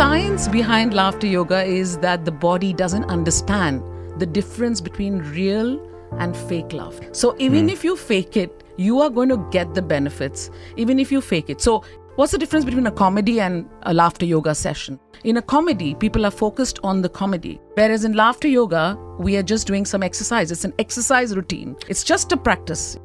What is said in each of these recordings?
science behind laughter yoga is that the body doesn't understand the difference between real and fake laughter. So even hmm. if you fake it, you are going to get the benefits, even if you fake it. So, what's the difference between a comedy and a laughter yoga session? In a comedy, people are focused on the comedy, whereas in laughter yoga, we are just doing some exercise. It's an exercise routine, it's just a practice.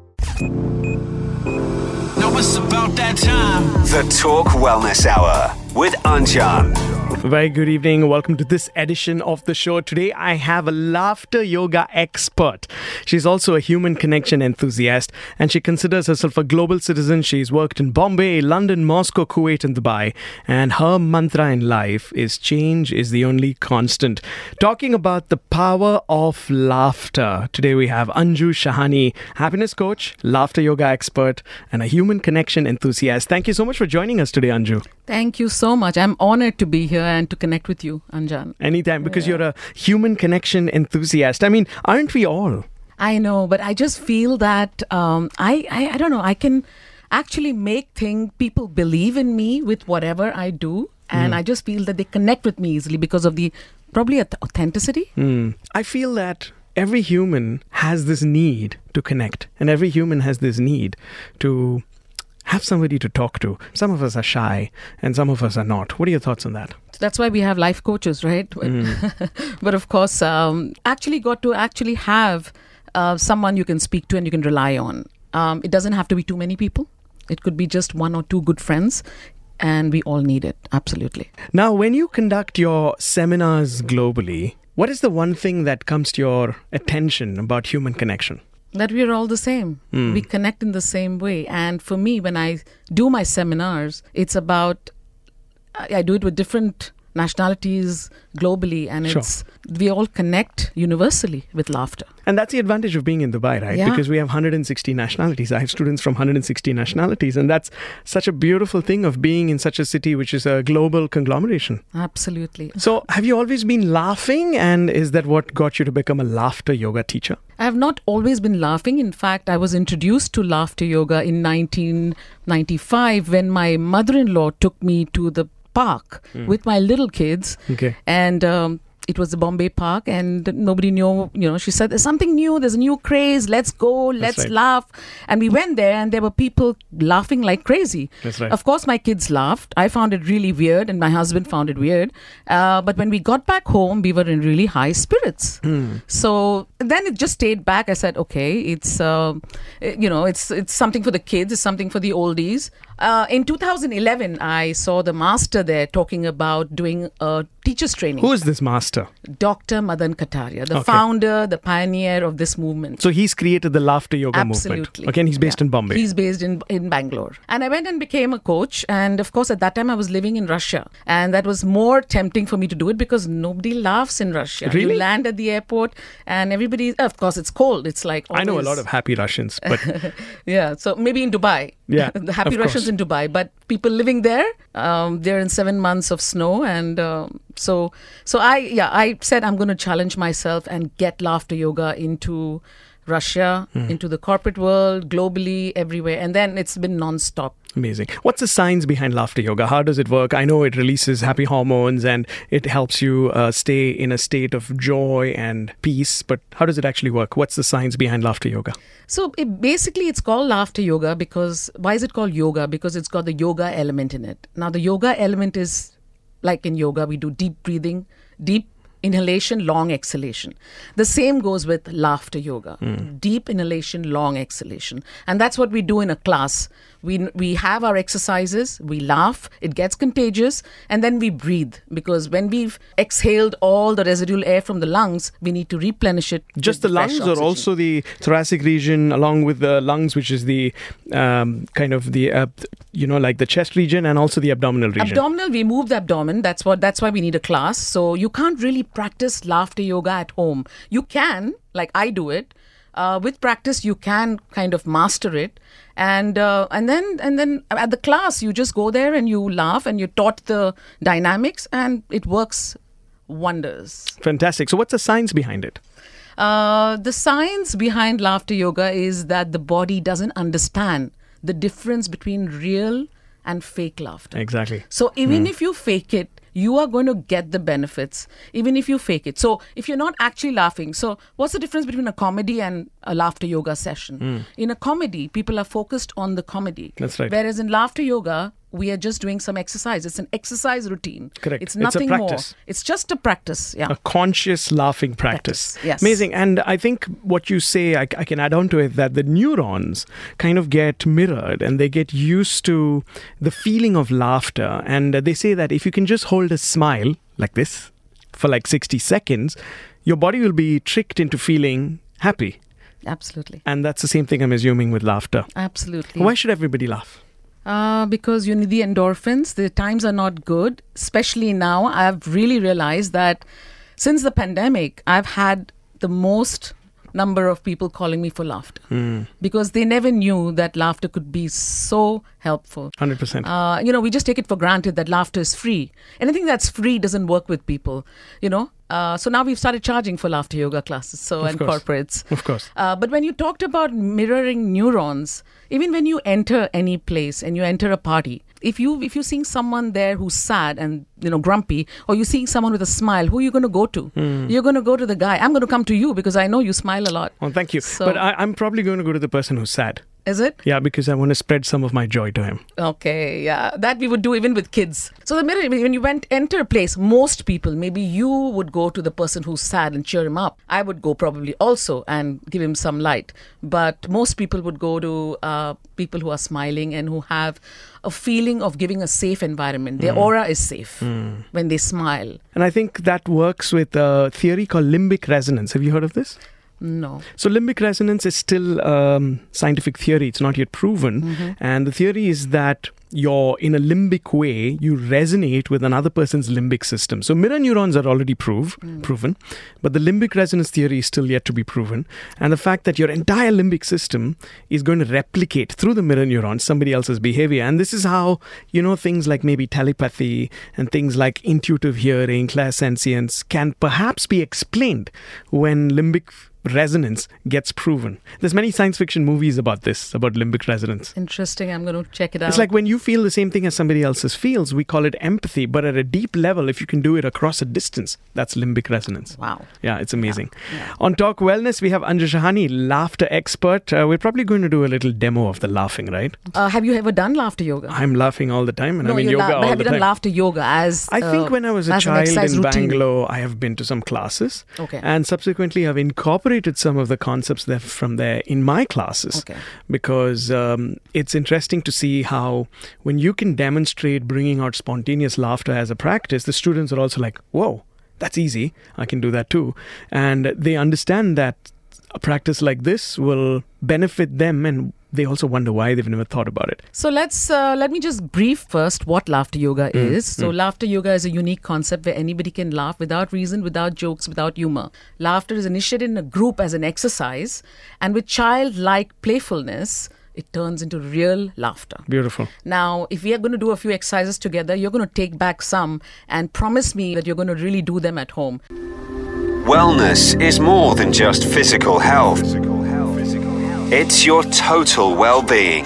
Know it's about that time. The Talk Wellness Hour with Anjan. Very good evening. Welcome to this edition of the show. Today I have a laughter yoga expert. She's also a human connection enthusiast and she considers herself a global citizen. She's worked in Bombay, London, Moscow, Kuwait, and Dubai. And her mantra in life is change is the only constant. Talking about the power of laughter. Today we have Anju Shahani, happiness coach, laughter yoga expert, and a human connection enthusiast. Thank you so much for joining us today, Anju. Thank you so much. I'm honored to be here and to connect with you, Anjan. Anytime, because you're a human connection enthusiast. I mean, aren't we all? I know, but I just feel that um, I, I I don't know. I can actually make thing people believe in me with whatever I do, and I just feel that they connect with me easily because of the probably authenticity. Hmm. I feel that every human has this need to connect, and every human has this need to have somebody to talk to. Some of us are shy, and some of us are not. What are your thoughts on that? That's why we have life coaches, right? but of course, um, actually got to actually have uh, someone you can speak to and you can rely on. Um, it doesn't have to be too many people. It could be just one or two good friends, and we all need it. Absolutely. Now, when you conduct your seminars globally, what is the one thing that comes to your attention about human connection? That we are all the same. Hmm. We connect in the same way. And for me, when I do my seminars, it's about I, I do it with different nationalities globally, and Sure. it's we all connect universally with laughter. And that's the advantage of being in Dubai, right? Yeah. Because we have 160 nationalities. I have students from 160 nationalities. And that's such a beautiful thing of being in such a city, which is a global conglomeration. Absolutely. So, have you always been laughing? And is that what got you to become a laughter yoga teacher? I have not always been laughing. In fact, I was introduced to laughter yoga in 1995 when my mother in law took me to the park with my little kids. Okay. And um, it was the Bombay Park, and nobody knew. You know, she said, "There's something new. There's a new craze. Let's go. Let's right. laugh." And we went there, and there were people laughing like crazy. That's right. Of course, my kids laughed. I found it really weird, and my husband found it weird. Uh, but when we got back home, we were in really high spirits. So then it just stayed back. I said, "Okay, it's uh, you know, it's it's something for the kids. It's something for the oldies." Uh, in 2011, I saw the master there talking about doing a teachers training. Who is this master? Dr. Madan Kataria, the Okay. founder, the pioneer of this movement. So, he's created the laughter yoga movement. Absolutely. Okay, and he's based Yeah. in Bombay. He's based in in Bangalore. And I went and became a coach. And of course, at that time, I was living in Russia, and that was more tempting for me to do it because nobody laughs in Russia. Really? You land at the airport, and everybody. Of course, it's cold. It's like I know a lot of happy Russians, but yeah. So maybe in Dubai. Yeah, the happy of course. Russians in Dubai, but people living there, um, they're in seven months of snow, and um, so so I yeah I said I'm going to challenge myself and get laughter yoga into Russia, Hmm. into the corporate world, globally, everywhere, and then it's been non-stop. Amazing. What's the science behind laughter yoga? How does it work? I know it releases happy hormones and it helps you uh, stay in a state of joy and peace, but how does it actually work? What's the science behind laughter yoga? So it, basically, it's called laughter yoga because why is it called yoga? Because it's got the yoga element in it. Now, the yoga element is like in yoga, we do deep breathing, deep inhalation, long exhalation. The same goes with laughter yoga hmm. deep inhalation, long exhalation. And that's what we do in a class. We, we have our exercises, we laugh, it gets contagious, and then we breathe because when we've exhaled all the residual air from the lungs, we need to replenish it. Just the lungs or also the thoracic region along with the lungs, which is the um, kind of the, uh, you know, like the chest region and also the abdominal region? Abdominal, we move the abdomen. That's what. That's why we need a class. So you can't really practice laughter yoga at home. You can, like I do it. Uh, with practice, you can kind of master it, and uh, and then and then at the class, you just go there and you laugh and you're taught the dynamics, and it works wonders. Fantastic. So, what's the science behind it? Uh, the science behind laughter yoga is that the body doesn't understand the difference between real and fake laughter. Exactly. So even if you fake it, you are going to get the benefits even if you fake it. So if you're not actually laughing, so what's the difference between a comedy and a laughter yoga session? Hmm. In a comedy, people are focused on the comedy. That's right. Whereas in laughter yoga, we are just doing some exercise. It's an exercise routine. Correct. It's It's nothing more. It's just a practice. Yeah. a conscious laughing practice. Practice, yes. Amazing. And I think what you say, I, I can add on to it that the neurons kind of get mirrored and they get used to the feeling of laughter. And they say that if you can just hold a smile like this for like 60 seconds, your body will be tricked into feeling happy. Absolutely. And that's the same thing I'm assuming with laughter. Absolutely. Why should everybody laugh? Uh, because you need the endorphins. The times are not good, especially now. I've really realized that since the pandemic, I've had the most number of people calling me for laughter because they never knew that laughter could be so helpful. 100%. Uh, you know, we just take it for granted that laughter is free. Anything that's free doesn't work with people, you know. Uh, so now we've started charging for laughter yoga classes, so Of and course. corporates. Of course. Uh, but when you talked about mirroring neurons, even when you enter any place and you enter a party, if you if you're seeing someone there who's sad and you know grumpy, or you're seeing someone with a smile, who are you going to go to? Hmm. You're going to go to the guy. I'm going to come to you because I know you smile a lot. Oh, thank you. So- but I, I'm probably going to go to the person who's sad. Is it? Yeah, because I want to spread some of my joy to him. Okay, yeah, that we would do even with kids. So the minute when you went enter a place, most people, maybe you would go to the person who's sad and cheer him up. I would go probably also and give him some light. But most people would go to uh, people who are smiling and who have a feeling of giving a safe environment. Their aura is safe when they smile. And I think that works with a theory called limbic resonance. Have you heard of this? No. So, limbic resonance is still um, scientific theory. It's not yet proven. And the theory is that you're in a limbic way, you resonate with another person's limbic system. So, mirror neurons are already prove, proven, but the limbic resonance theory is still yet to be proven. And the fact that your entire limbic system is going to replicate through the mirror neurons somebody else's behavior. And this is how, you know, things like maybe telepathy and things like intuitive hearing, clairsentience can perhaps be explained when limbic resonance gets proven. There's many science fiction movies about this, about limbic resonance. Interesting. I'm going to check it out. It's like when you feel the same thing as somebody else's feels, we call it empathy, but at a deep level, if you can do it across a distance, that's limbic resonance. wow. Yeah, it's amazing. On Talk Wellness, we have Anju Shahani, laughter expert. Uh, we're probably going to do a little demo of the laughing, right? Uh, have you ever done laughter yoga? I'm laughing all the time, and no, I'm in yoga la- all have the you done time. laughter yoga as? I think uh, when I was a child in routine? Bangalore, I have been to some classes. Okay. And subsequently, I've incorporated some of the concepts there from there in my classes. Okay. Because um, it's interesting to see how when you can demonstrate bringing out spontaneous laughter as a practice, the students are also like, whoa, that's easy. I can do that too. And they understand that a practice like this will benefit them and they also wonder why they've never thought about it. So let's uh, let me just brief first what laughter yoga Mm, is. So laughter yoga is a unique concept where anybody can laugh without reason, without jokes, without humor. Laughter is initiated in a group as an exercise, and with childlike playfulness, it turns into real laughter. Beautiful. Now, if we are going to do a few exercises together, you're going to take back some and promise me that you're going to really do them at home. Wellness is more than just physical health. It's your total well being.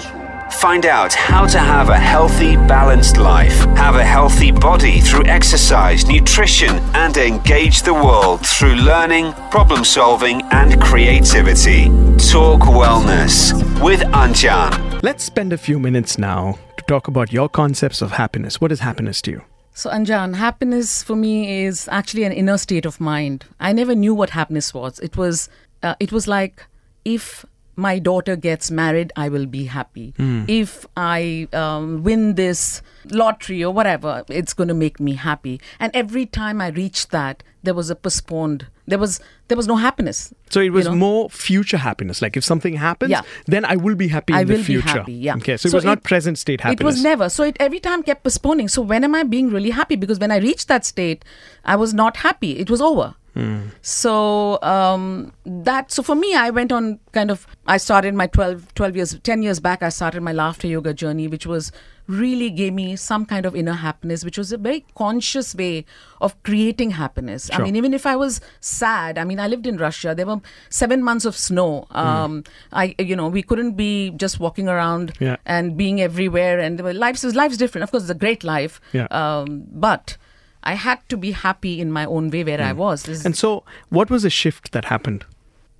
Find out how to have a healthy, balanced life, have a healthy body through exercise, nutrition, and engage the world through learning, problem solving, and creativity. Talk Wellness with Anjan. Let's spend a few minutes now to talk about your concepts of happiness. What is happiness to you? So, Anjan, happiness for me is actually an inner state of mind. I never knew what happiness was. It was, uh, it was like if my daughter gets married, I will be happy. If I um, win this lottery or whatever, it's going to make me happy. And every time I reached that, there was a postponed. There was there was no happiness. So it was you know? more future happiness. Like if something happens, Yeah. then I will be happy I in the future. be happy. Yeah. Okay. So, it was not present state happiness. It was never. So it every time kept postponing. So when am I being really happy? Because when I reached that state, I was not happy. It was over. Hmm. So um, that so for me, I went on kind of. I started my 12, 12 years, ten years back. I started my laughter yoga journey, which was really gave me some kind of inner happiness, which was a very conscious way of creating happiness. I mean, even if I was sad, I mean, I lived in Russia. There were seven months of snow. Hmm. Um, I, you know, we couldn't be just walking around Yeah. and being everywhere. And there were- life's life's different. Of course, it's a great life. Yeah. Um, but I had to be happy in my own way where I was. This And so, what was the shift that happened?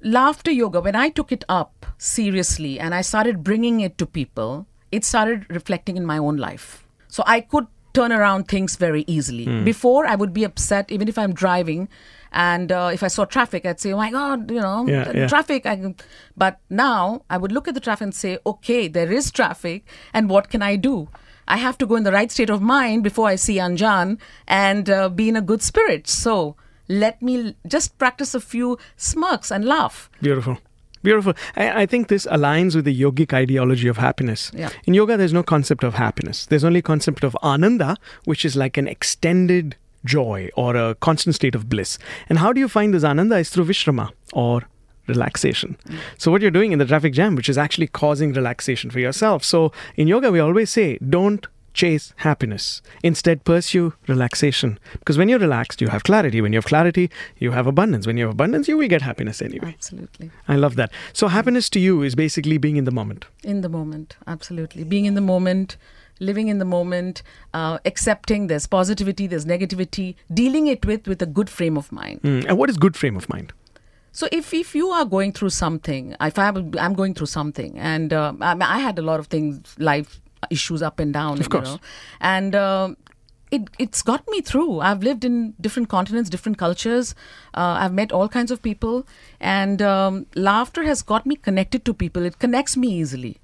laughter yoga when i took it up seriously and i started bringing it to people it started reflecting in my own life so i could turn around things very easily before i would be upset even if i'm driving and uh, if i saw traffic i'd say oh my god you know Yeah, yeah. traffic I can, but now i would look at the traffic and say okay there is traffic and what can i do I have to go in the right state of mind before I see Anjan and uh, be in a good spirit. So let me just practice a few smirks and laugh. Beautiful. Beautiful. I, I think this aligns with the yogic ideology of happiness. Yeah. In yoga, there's no concept of happiness. There's only concept of ananda, which is like an extended joy or a constant state of bliss. And how do you find this ananda is through vishrama or relaxation. So what you're doing in the traffic jam, which is actually causing relaxation for yourself. So in yoga, we always say, don't chase happiness. Instead, pursue relaxation. Because when you're relaxed, you have clarity. When you have clarity, you have abundance. When you have abundance, you will get happiness anyway. Absolutely. I love that. So happiness to you is basically being in the moment. In the moment. Absolutely. Being in the moment, living in the moment, uh, accepting there's positivity, there's negativity, dealing it with with a good frame of mind. Mm. And what is good frame of mind? So if, if you are going through something, if I I'm going through something, and uh, I, I had a lot of things, life issues up and down, Of course. you know, and uh, it it's got me through. I've lived in different continents, different cultures. Uh, I've met all kinds of people, and um, laughter has got me connected to people. It connects me easily,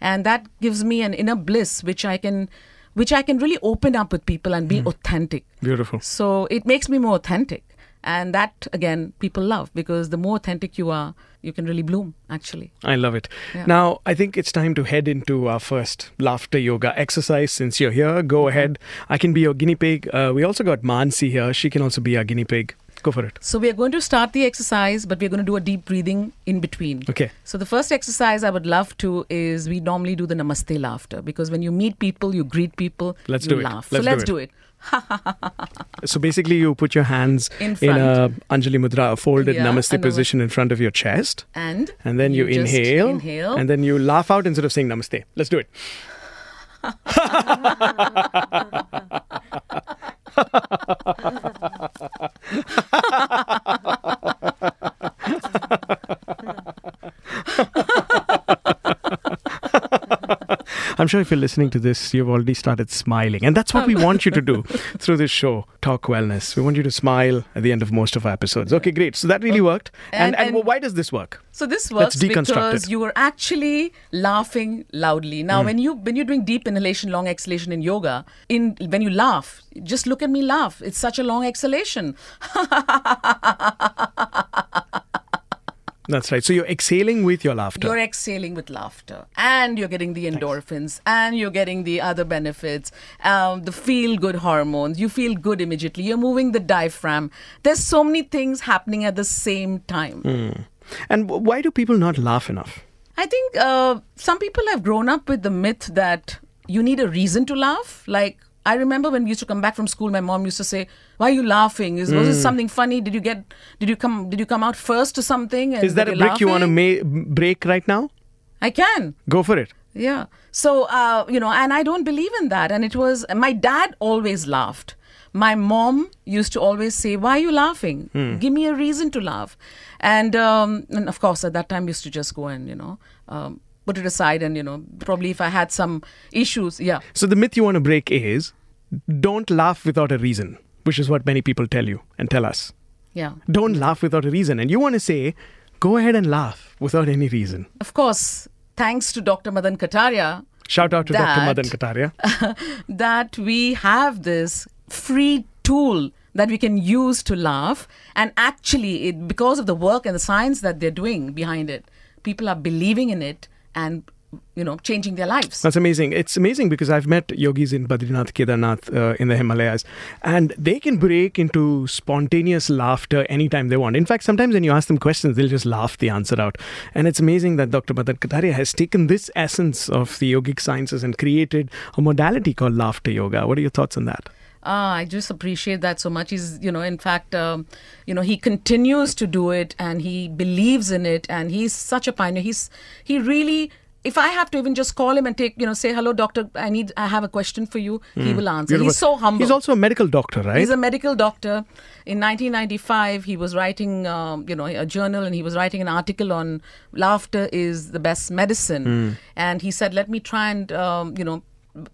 and that gives me an inner bliss, which I can, which I can really open up with people and be authentic. Beautiful. So it makes me more authentic. And that, again, people love because the more authentic you are, you can really bloom, actually. I love it. Yeah. Now, I think it's time to head into our first laughter yoga exercise. Since you're here, go ahead. I can be your guinea pig. Uh, we also got Mansi here. She can also be our guinea pig. Go for it. So we are going to start the exercise, but we're going to do a deep breathing in between. Okay. So the first exercise I would love to is we normally do the namaste laughter because when you meet people, you greet people, Let's you do it. laugh. Let's so do let's it. do it. So basically, you put your hands In in, a Anjali Mudra, a folded Yeah, namaste position in front of your chest. And And then you, just inhale, inhale. and then you laugh out instead of saying namaste. Let's do it. I'm sure if you're listening to this, you've already started smiling. And that's what we want you to do through this show, Talk Wellness. We want you to smile at the end of most of our episodes. Okay, great. So that really worked. And, And- and, and- why does this work? So this works because you were actually laughing loudly. Now, Hmm. when you when you're doing deep inhalation, long exhalation in yoga, in when you laugh, just look at me laugh. It's such a long exhalation. That's right. So you're exhaling with your laughter. You're exhaling with laughter, and you're getting the endorphins, and you're getting the other benefits, um, the feel good hormones. You feel good immediately. You're moving the diaphragm. There's so many things happening at the same time. and w- why do people not laugh enough? I think uh, some people have grown up with the myth that you need a reason to laugh. Like I remember when we used to come back from school, my mom used to say, "Why are you laughing? Is was it something funny? Did you get? Did you come? Did you come out first to something? And Is that a brick you want to ma- break right now? I can. Go for it. Yeah. So, uh, you know, and I don't believe in that. And it was, my dad always laughed. My mom used to always say, Why are you laughing? Give me a reason to laugh. And, um, and of course, at that time, used to just go and, you know, um, put it aside. And, you know, probably if I had some issues, yeah. So the myth you want to break is don't laugh without a reason, which is what many people tell you and tell us. Yeah. Don't laugh without a reason. And you want to say, go ahead and laugh without any reason. Of course, thanks to Dr. Madan Kataria, Shout out to Dr. Madan Kataria. that we have this free tool that we can use to laugh and actually it, because of the work and the science that they're doing behind it people are believing in it and you know changing their lives That's amazing. It's amazing because I've met yogis in Badrinath, Kedarnath, uh, in the Himalayas, and they can break into spontaneous laughter anytime they want. In fact, sometimes when you ask them questions, they'll just laugh the answer out. And it's amazing that Dr. Madan Kataria has taken this essence of the yogic sciences and created a modality called laughter yoga. What are your thoughts on that? Ah, I just appreciate that so much. He's, you know, in fact, um, you know, he continues to do it, and he believes in it, and he's such a pioneer. He's he really if I have to even just call him and take, you know, say, hello, doctor, I need, I have a question for you, he will answer. Hmm. Beautiful. He's so humble. He's also a medical doctor, right? He's a medical doctor. In 1995, he was writing, um, you know, a journal, and he was writing an article on laughter is the best medicine. And he said, let me try and, um, you know,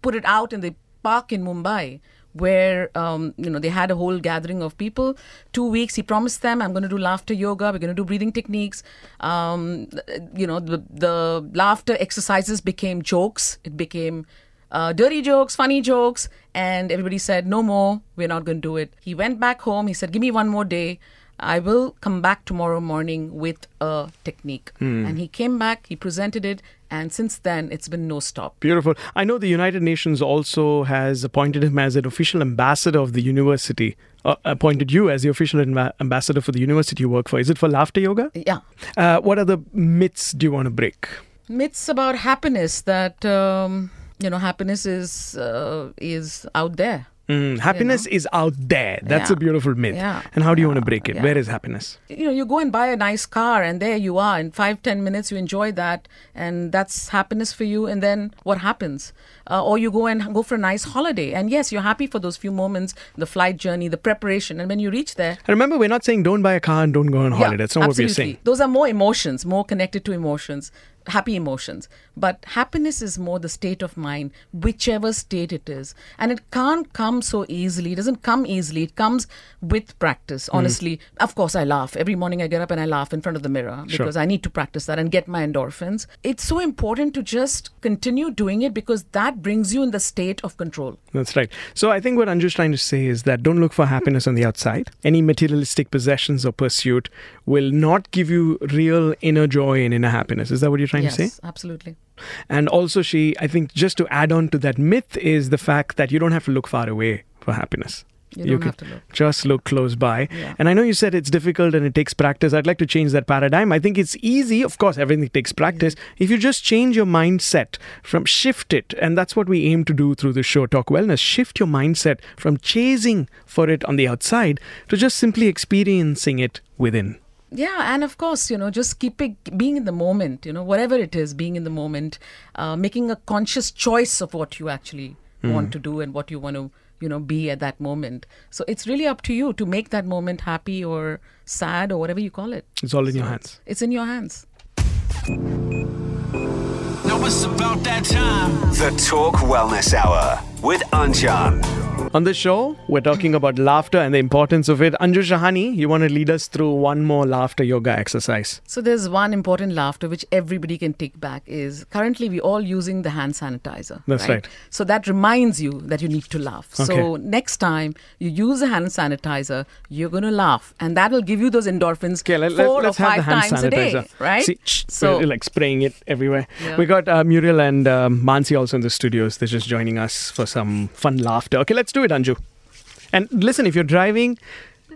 put it out in the park in Mumbai. Where um, you know they had a whole gathering of people. Two weeks, he promised them, "I'm going to do laughter yoga. We're going to do breathing techniques." Um, you know, the the laughter exercises became jokes. It became uh, dirty jokes, funny jokes, and everybody said, No more, we're not going to do it. He went back home. He said, Give me one more day. I will come back tomorrow morning with a technique. And he came back, he presented it, and since then, it's been no stop. Beautiful. I know the United Nations also has appointed him as an official ambassador of the university. Uh, appointed you as the official amb- ambassador for the university you work for. Is it for laughter yoga? Yeah. Uh, what other myths do you want to break? Myths about happiness that, um, you know, happiness is, uh, is out there. Mm, happiness is out there. That's a beautiful myth. Yeah. And how do you want to break it? Yeah. Where is happiness? you know you go and buy a nice car and there you are in five ten minutes you enjoy that and that's happiness for you and then what happens uh, or you go and go for a nice holiday and yes you're happy for those few moments the flight journey the preparation and when you reach there And remember, we're not saying don't buy a car and don't go on holiday. That's not what we're saying. Those are more emotions, more connected to emotions, happy emotions. But happiness is more the state of mind, whichever state it is. And it can't come so easily. It doesn't come easily. It comes with practice, Hmm. honestly. Of course, I laugh. Every morning I get up and I laugh in front of the mirror Sure. because I need to practice that and get my endorphins. It's so important to just continue doing it because that brings you in the state of control. That's right. So I think what Anju's trying to say is that don't look for happiness on the outside. Any materialistic possessions or pursuit will not give you real inner joy and inner happiness. Is that what you're trying yes, to say? absolutely. And also, she, I think, just to add on to that myth is the fact that you don't have to look far away for happiness. You don't can have to look. Just look close by. Yeah. And I know you said it's difficult and it takes practice. I'd like to change that paradigm. I think it's easy. Of course, everything takes practice. If you just change your mindset from shift it, and that's what we aim to do through the show, Talk Wellness, shift your mindset from chasing for it on the outside to just simply experiencing it within. Yeah, and of course, you know, just keeping being in the moment. You know, whatever it is, being in the moment, uh, making a conscious choice of what you actually want to do and what you want to, you know, be at that moment. So it's really up to you to make that moment happy or sad or whatever you call it. It's all in your hands. It's in your hands. Now it's about that time. The Talk Wellness Hour with Anjan. On this show, we're talking about laughter and the importance of it. Anju Shahani, you want to lead us through one more laughter yoga exercise. So there's one important laughter which everybody can take back is currently we're all using the hand sanitizer. That's right. So that reminds you that you need to laugh. Okay. So next time you use a hand sanitizer, you're going to laugh, and that will give you those endorphins Okay, let, four us or have the five hand times a day, sanitizer. right? See, so like spraying it everywhere. Yeah. We got uh, Muriel and um, Mansi also in the studios. They're just joining us for some fun laughter. Okay, let's do it, Anju. And listen, if you're driving,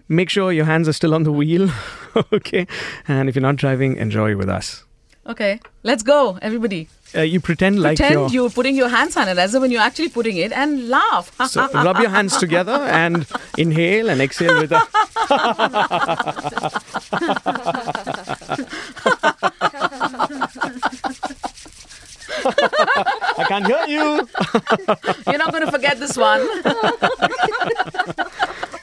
make sure your hands are still on the wheel. okay, and if you're not driving, enjoy with us. okay, let's go, everybody. Uh, you pretend like Pretend you're. you're putting your it, sanitizer when you're actually putting it, and laugh. So rub your hands together and inhale and exhale with a. I can't hear you. you're not going to forget this one.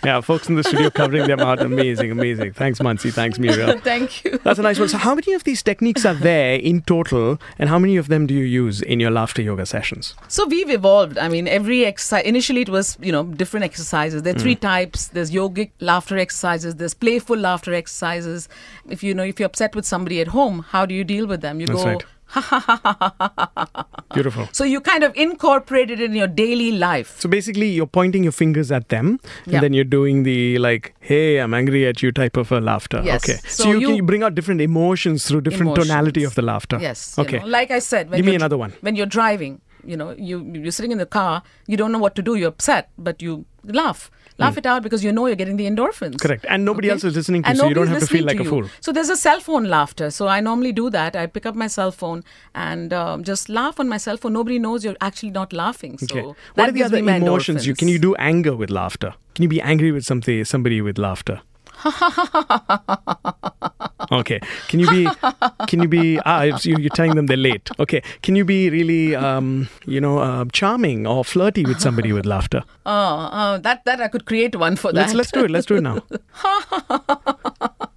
Yeah, folks in the studio covering them out. Amazing, amazing. Thanks, Mansi. Thanks, Muriel. Thank you. That's a nice one. So, how many of these techniques are there in total, and how many of them do you use in your laughter yoga sessions? So we've evolved. I mean, every exercise, initially it was, you know, different exercises. There are Mm. three types. There's yogic laughter exercises. There's playful laughter exercises. If you know, if you're upset with somebody at home, how do you deal with them? You go. That's go, right. Beautiful. so you kind of incorporate it in your daily life. So basically, you're pointing your fingers at them, and Yeah. then you're doing the like, "Hey, I'm angry at you" type of a laughter. Yes. Okay. So, So you, can you- you bring out different emotions through different tonality of the laughter. Yes. Okay. know, like I said, when Give me another one. When you're driving, you know, you you're sitting in the car, you don't know what to do. You're upset, but you laugh. Laugh it out because you know you're getting the endorphins. Correct. And nobody else is listening to you, And so you don't have to feel like a you. fool. So there's a cell phone laughter. So I normally do that. I pick up my cell phone and um, just laugh on my cell phone. Nobody knows you're actually not laughing. So Okay. What are the other emotions? You can you do anger with laughter? Can you be angry with something somebody with laughter? Okay. Can you be? Can you be? Ah, you, you're telling them they're late. Okay. Can you be really, um, you know, uh, charming or flirty with somebody with laughter? Oh, oh, that that I could create one for that. Let's let's do it. Let's do it now.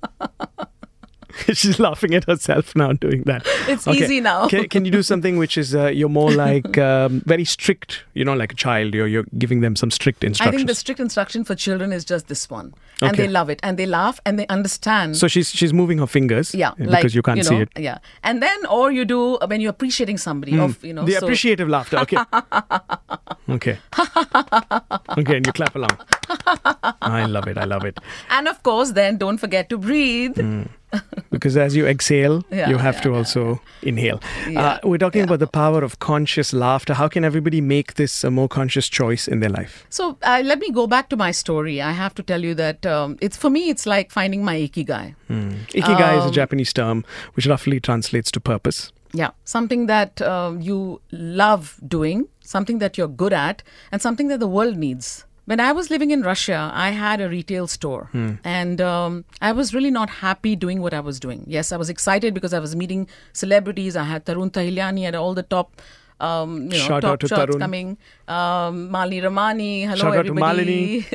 She's laughing at herself now doing that. It's easy now. Can, can you do something which is uh, you're more like um, very strict? You know, like a child. You're you're giving them some strict instructions. I think the strict instruction for children is just this one, and Okay. they love it, and they laugh, and they understand. so she's she's moving her fingers. yeah, because like you can't know, see it. Yeah, and then or you do when you're appreciating somebody, of you know, The so- appreciative laughter. Okay. okay. Okay, and you clap along. I love it. I love it. and of course, then don't forget to breathe. Mm. Because as you exhale, Yeah, you have yeah, to yeah, also inhale. Uh, we're talking about the power of conscious laughter. How can everybody make this a more conscious choice in their life? So uh, let me go back to my story. I have to tell you that um, it's for me. It's like finding my ikigai. Ikigai Um, is a Japanese term which roughly translates to purpose. Yeah, something that um, you love doing, something that you're good at, and something that the world needs. When I was living in Russia, I had a retail store, and um, I was really not happy doing what I was doing. Yes, I was excited because I was meeting celebrities. I had Tarun Tahiliani and all the top. Um, you know, Shout top out to shots coming. Um, Malini Ramani, hello Shout out to everybody.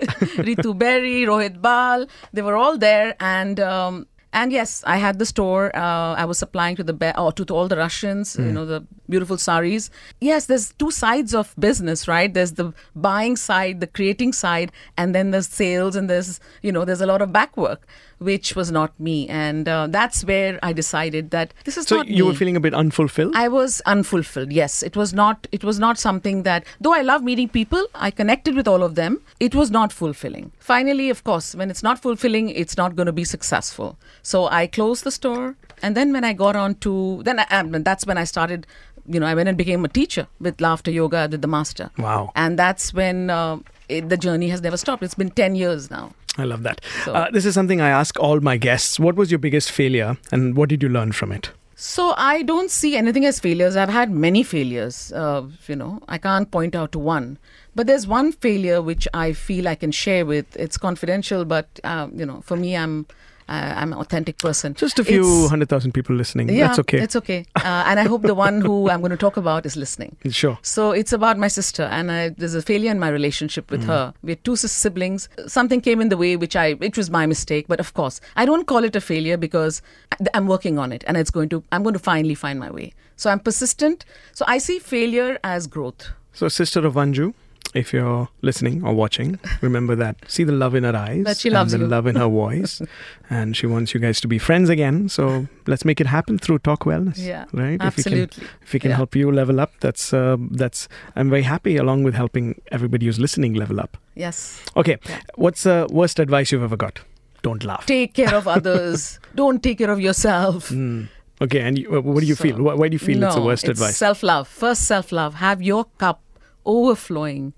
Ritu Berry, Rohit Bal, they were all there, and um, and yes, I had the store. Uh, I was supplying to the be- or to, to all the Russians, you know, the beautiful saris. Yes, there's two sides of business, right? There's the buying side, the creating side, and then there's sales, and there's you know, there's a lot of back work, which was not me, and uh, that's where I decided that this is So not you me. were feeling a bit unfulfilled? I was unfulfilled. Yes, it was not. It was not something that, though I love meeting people, I connected with all of them. It was not fulfilling. Finally, of course, when it's not fulfilling, it's not going to be successful. So I closed the store, and then when I got on to, then I, um, that's when I started. You know, I went and became a teacher with laughter yoga, with the master. Wow. And that's when uh, it, the journey has never stopped. It's been ten years now. I love that. So- Uh, this is something I ask all my guests. What was your biggest failure and what did you learn from it? So I don't see anything as failures. I've had many failures. Uh, you know, I can't point out to one, but there's one failure which I feel I can share with. It's confidential, but um, you know, for me, I'm uh, I'm an authentic person. Just a few It's- hundred thousand people listening. yeah, That's okay. It's okay, uh, and I hope the one who I'm going to talk about is listening. Sure. So it's about my sister, and I, there's a failure in my relationship Mm. with her. We're two siblings. Something came in the way, which I, which was my mistake. But of course, I don't call it a failure because I- I'm working on it, and it's going to, I'm going to finally find my way. So I'm persistent. So I see failure as growth. So, Sister of Anju, if you're listening or watching, remember that. See the love in her eyes. That she loves and the you. love in her voice. and she wants you guys to be friends again. So, let's make it happen through Talk Wellness. Yeah, Right? absolutely. If we can, if we can Yeah. help you level up, that's, uh, that's, I'm very happy along with helping everybody who's listening level up. Yes. Okay. Yeah. What's the worst advice you've ever got? Don't laugh. Take care of others. don't take care of yourself. Mm. Okay. And you, uh, what do you So- feel? Why, why do you feel it's the No, worst advice? Self love. First, self love. Have your cup overflowing,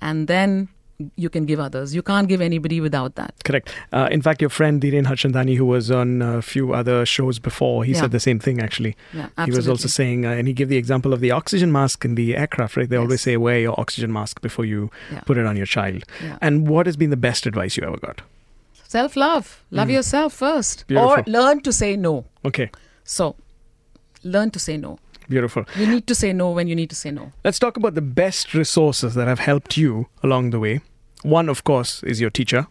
and then you can give others. You can't give anybody without that. Correct. Uh, in fact, your friend Dhiren Harchandani, who was on a few other shows before, he Yeah. said the same thing actually. Yeah, He was also saying, uh, and he gave the example of the oxygen mask in the aircraft, right? They always say, wear your oxygen mask before you Yeah. put it on your child. Yeah. And what has been the best advice you ever got? Self love. Love yourself first. Mm. Beautiful. Or learn to say no. Okay, So, learn to say no. Beautiful. You need to say no when you need to say no. Let's talk about the best resources that have helped you along the way. One, of course, is your teacher.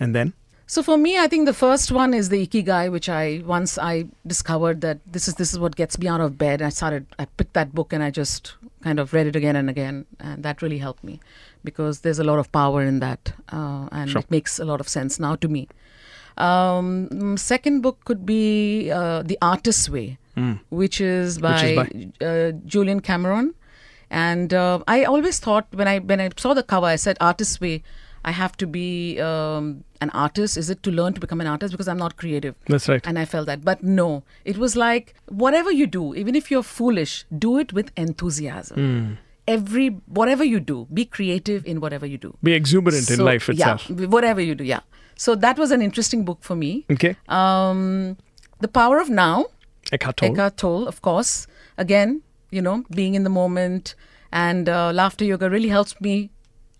And then? So for me, I think the first one is the ikigai, which I once I discovered that this is this is what gets me out of bed. I started, I picked that book and I just kind of read it again and again, and that really helped me because there's a lot of power in that, uh, and Sure. it makes a lot of sense now to me. Um, second book could be uh, The Artist's Way, which is by, is Uh, Julia Cameron. And uh, I always thought when I when I saw the cover, I said Artist's Way. I have to be um, an artist. Is it to learn to become an artist because I'm not creative? That's right. And I felt that, but no, it was like whatever you do, even if you're foolish, do it with enthusiasm. Every whatever you do, be creative in whatever you do. Be exuberant in life itself. Yeah, whatever you do, yeah. So that was an interesting book for me. Okay. Um, the Power of Now, Eckhart Tolle. Eckhart Tolle, of course. Again, you know, being in the moment and uh, laughter yoga really helps me,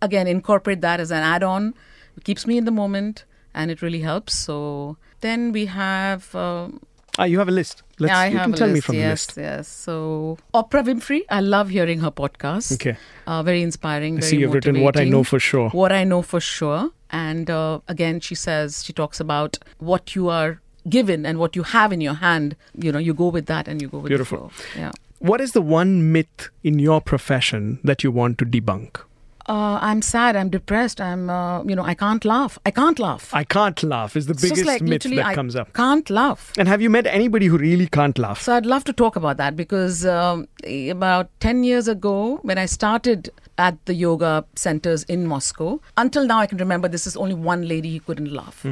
again, incorporate that as an add on. It keeps me in the moment and it really helps. So then we have. Um, Ah, you have a list. Let's, I you have can a tell me list, from yes, the list. Yes, So Oprah Winfrey, I love hearing her podcast. Okay. Uh, very inspiring. I Very see you've written what I know for sure. What I know for sure. And uh, again, she says, she talks about what you are given and what you have in your hand. You know, you go with that and you go with Beautiful. Yeah. What is the one myth in your profession that you want to debunk? Uh, I'm sad. I'm depressed. I'm, uh, you know, I can't laugh. I can't laugh. I can't laugh is the It's biggest like myth that I comes up. Can't laugh. And have you met anybody who really can't laugh? So I'd love to talk about that because um, about 10 years ago, when I started at the yoga centers in Moscow, until now I can remember this is only one lady who couldn't laugh.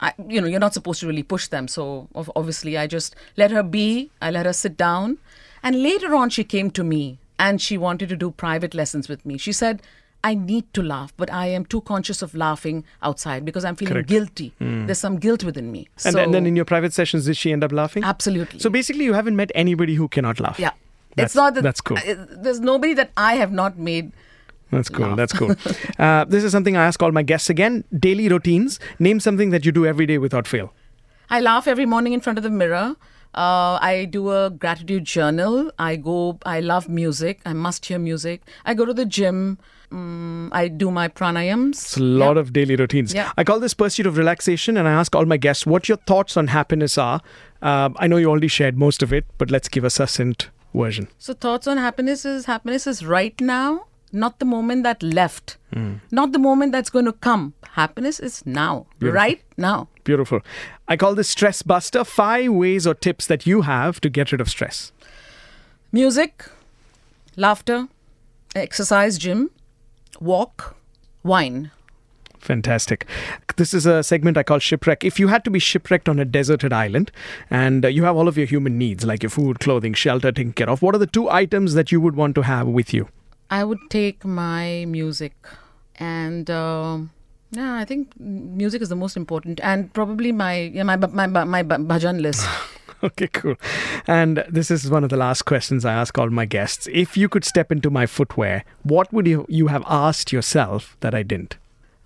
I, you know, you're not supposed to really push them. So obviously, I just let her be. I let her sit down. And later on, she came to me and she wanted to do private lessons with me. She said, I need to laugh, but I am too conscious of laughing outside because I'm feeling Correct. guilty. Hmm. There's some guilt within me. and, so, and then in your private sessions, did she end up laughing? absolutely. So basically, you haven't met anybody who cannot laugh. Yeah. That's- it's not that that's cool. I- there's nobody that I have not made. That's cool. That's cool. uh, this is something I ask all my guests again. Daily routines. Name something that you do every day without fail. I laugh every morning in front of the mirror. Uh, I do a gratitude journal. I go. I love music. I must hear music. I go to the gym. Mm, I do my pranayams. It's a lot of daily routines. Yeah. I call this pursuit of relaxation, and I ask all my guests what your thoughts on happiness are. Uh, I know you already shared most of it, but let's give a succinct version. So thoughts on happiness is happiness is right now, not the moment that left, Hmm. not the moment that's going to come. Happiness is now, Beautiful. right now. Beautiful. I call this stress buster. Five ways or tips that you have to get rid of stress. Music, laughter, exercise, gym, walk, wine. Fantastic. This is a segment I call shipwreck. If you had to be shipwrecked on a deserted island and uh, you have all of your human needs, like your food, clothing, shelter taken care of, what are the two items that you would want to have with you? I would take my music, and um yeah, I think music is the most important, and probably my yeah my my my, my bhajan list. Okay, cool. And this is one of the last questions I ask all my guests. If you could step into my footwear, what would you, you have asked yourself that I didn't?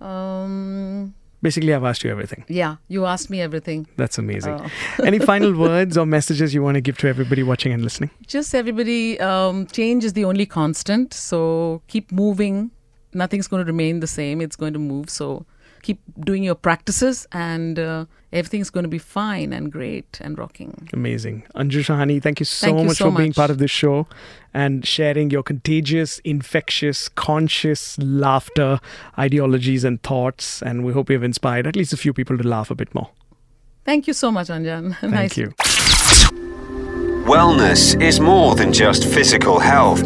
Um, Basically, I've asked you everything. yeah, you asked me everything. That's amazing. Oh. Any final words or messages you want to give to everybody watching and listening? Just everybody, um, change is the only constant. So keep moving. Nothing's going to remain the same. It's going to move. So keep doing your practices, and uh, everything's going to be fine and great and rocking. Amazing. Anju Shahani, thank you so Thank you much so for being part of this show and sharing your contagious, infectious, conscious laughter, ideologies, and thoughts. And we hope we have inspired at least a few people to laugh a bit more. Thank you so much, Anjan. Thank nice. you. Wellness is more than just physical health.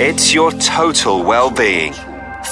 It's your total well-being.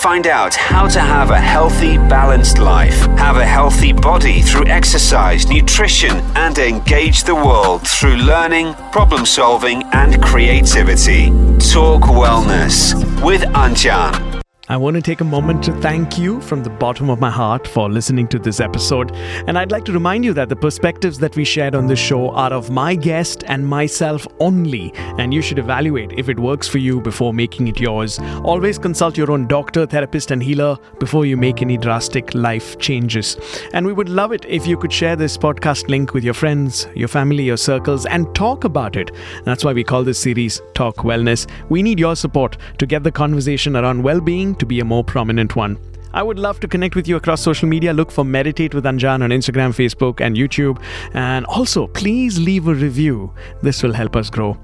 Find out how to have a healthy, balanced life, have a healthy body through exercise, nutrition, and engage the world through learning, problem solving, and creativity. Talk Wellness with Anjan. I want to take a moment to thank you from the bottom of my heart for listening to this episode. And I'd like to remind you that the perspectives that we shared on this show are of my guest and myself only. And you should evaluate if it works for you before making it yours. Always consult your own doctor, therapist, and healer before you make any drastic life changes. And we would love it if you could share this podcast link with your friends, your family, your circles, and talk about it. That's why we call this series Talk Wellness. We need your support to get the conversation around well being to be a more prominent one. I would love to connect with you across social media. Look for Meditate with Anjan on Instagram, Facebook, and YouTube. And also, please leave a review. This will help us grow.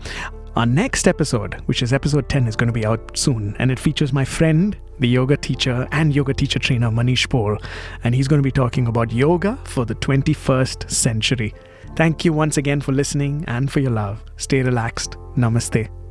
Our next episode, which is episode 10, is going to be out soon, and it features my friend, the yoga teacher and yoga teacher trainer Manish Paul, and he's going to be talking about yoga for the 21st century. Thank you once again for listening and for your love. Stay relaxed. Namaste.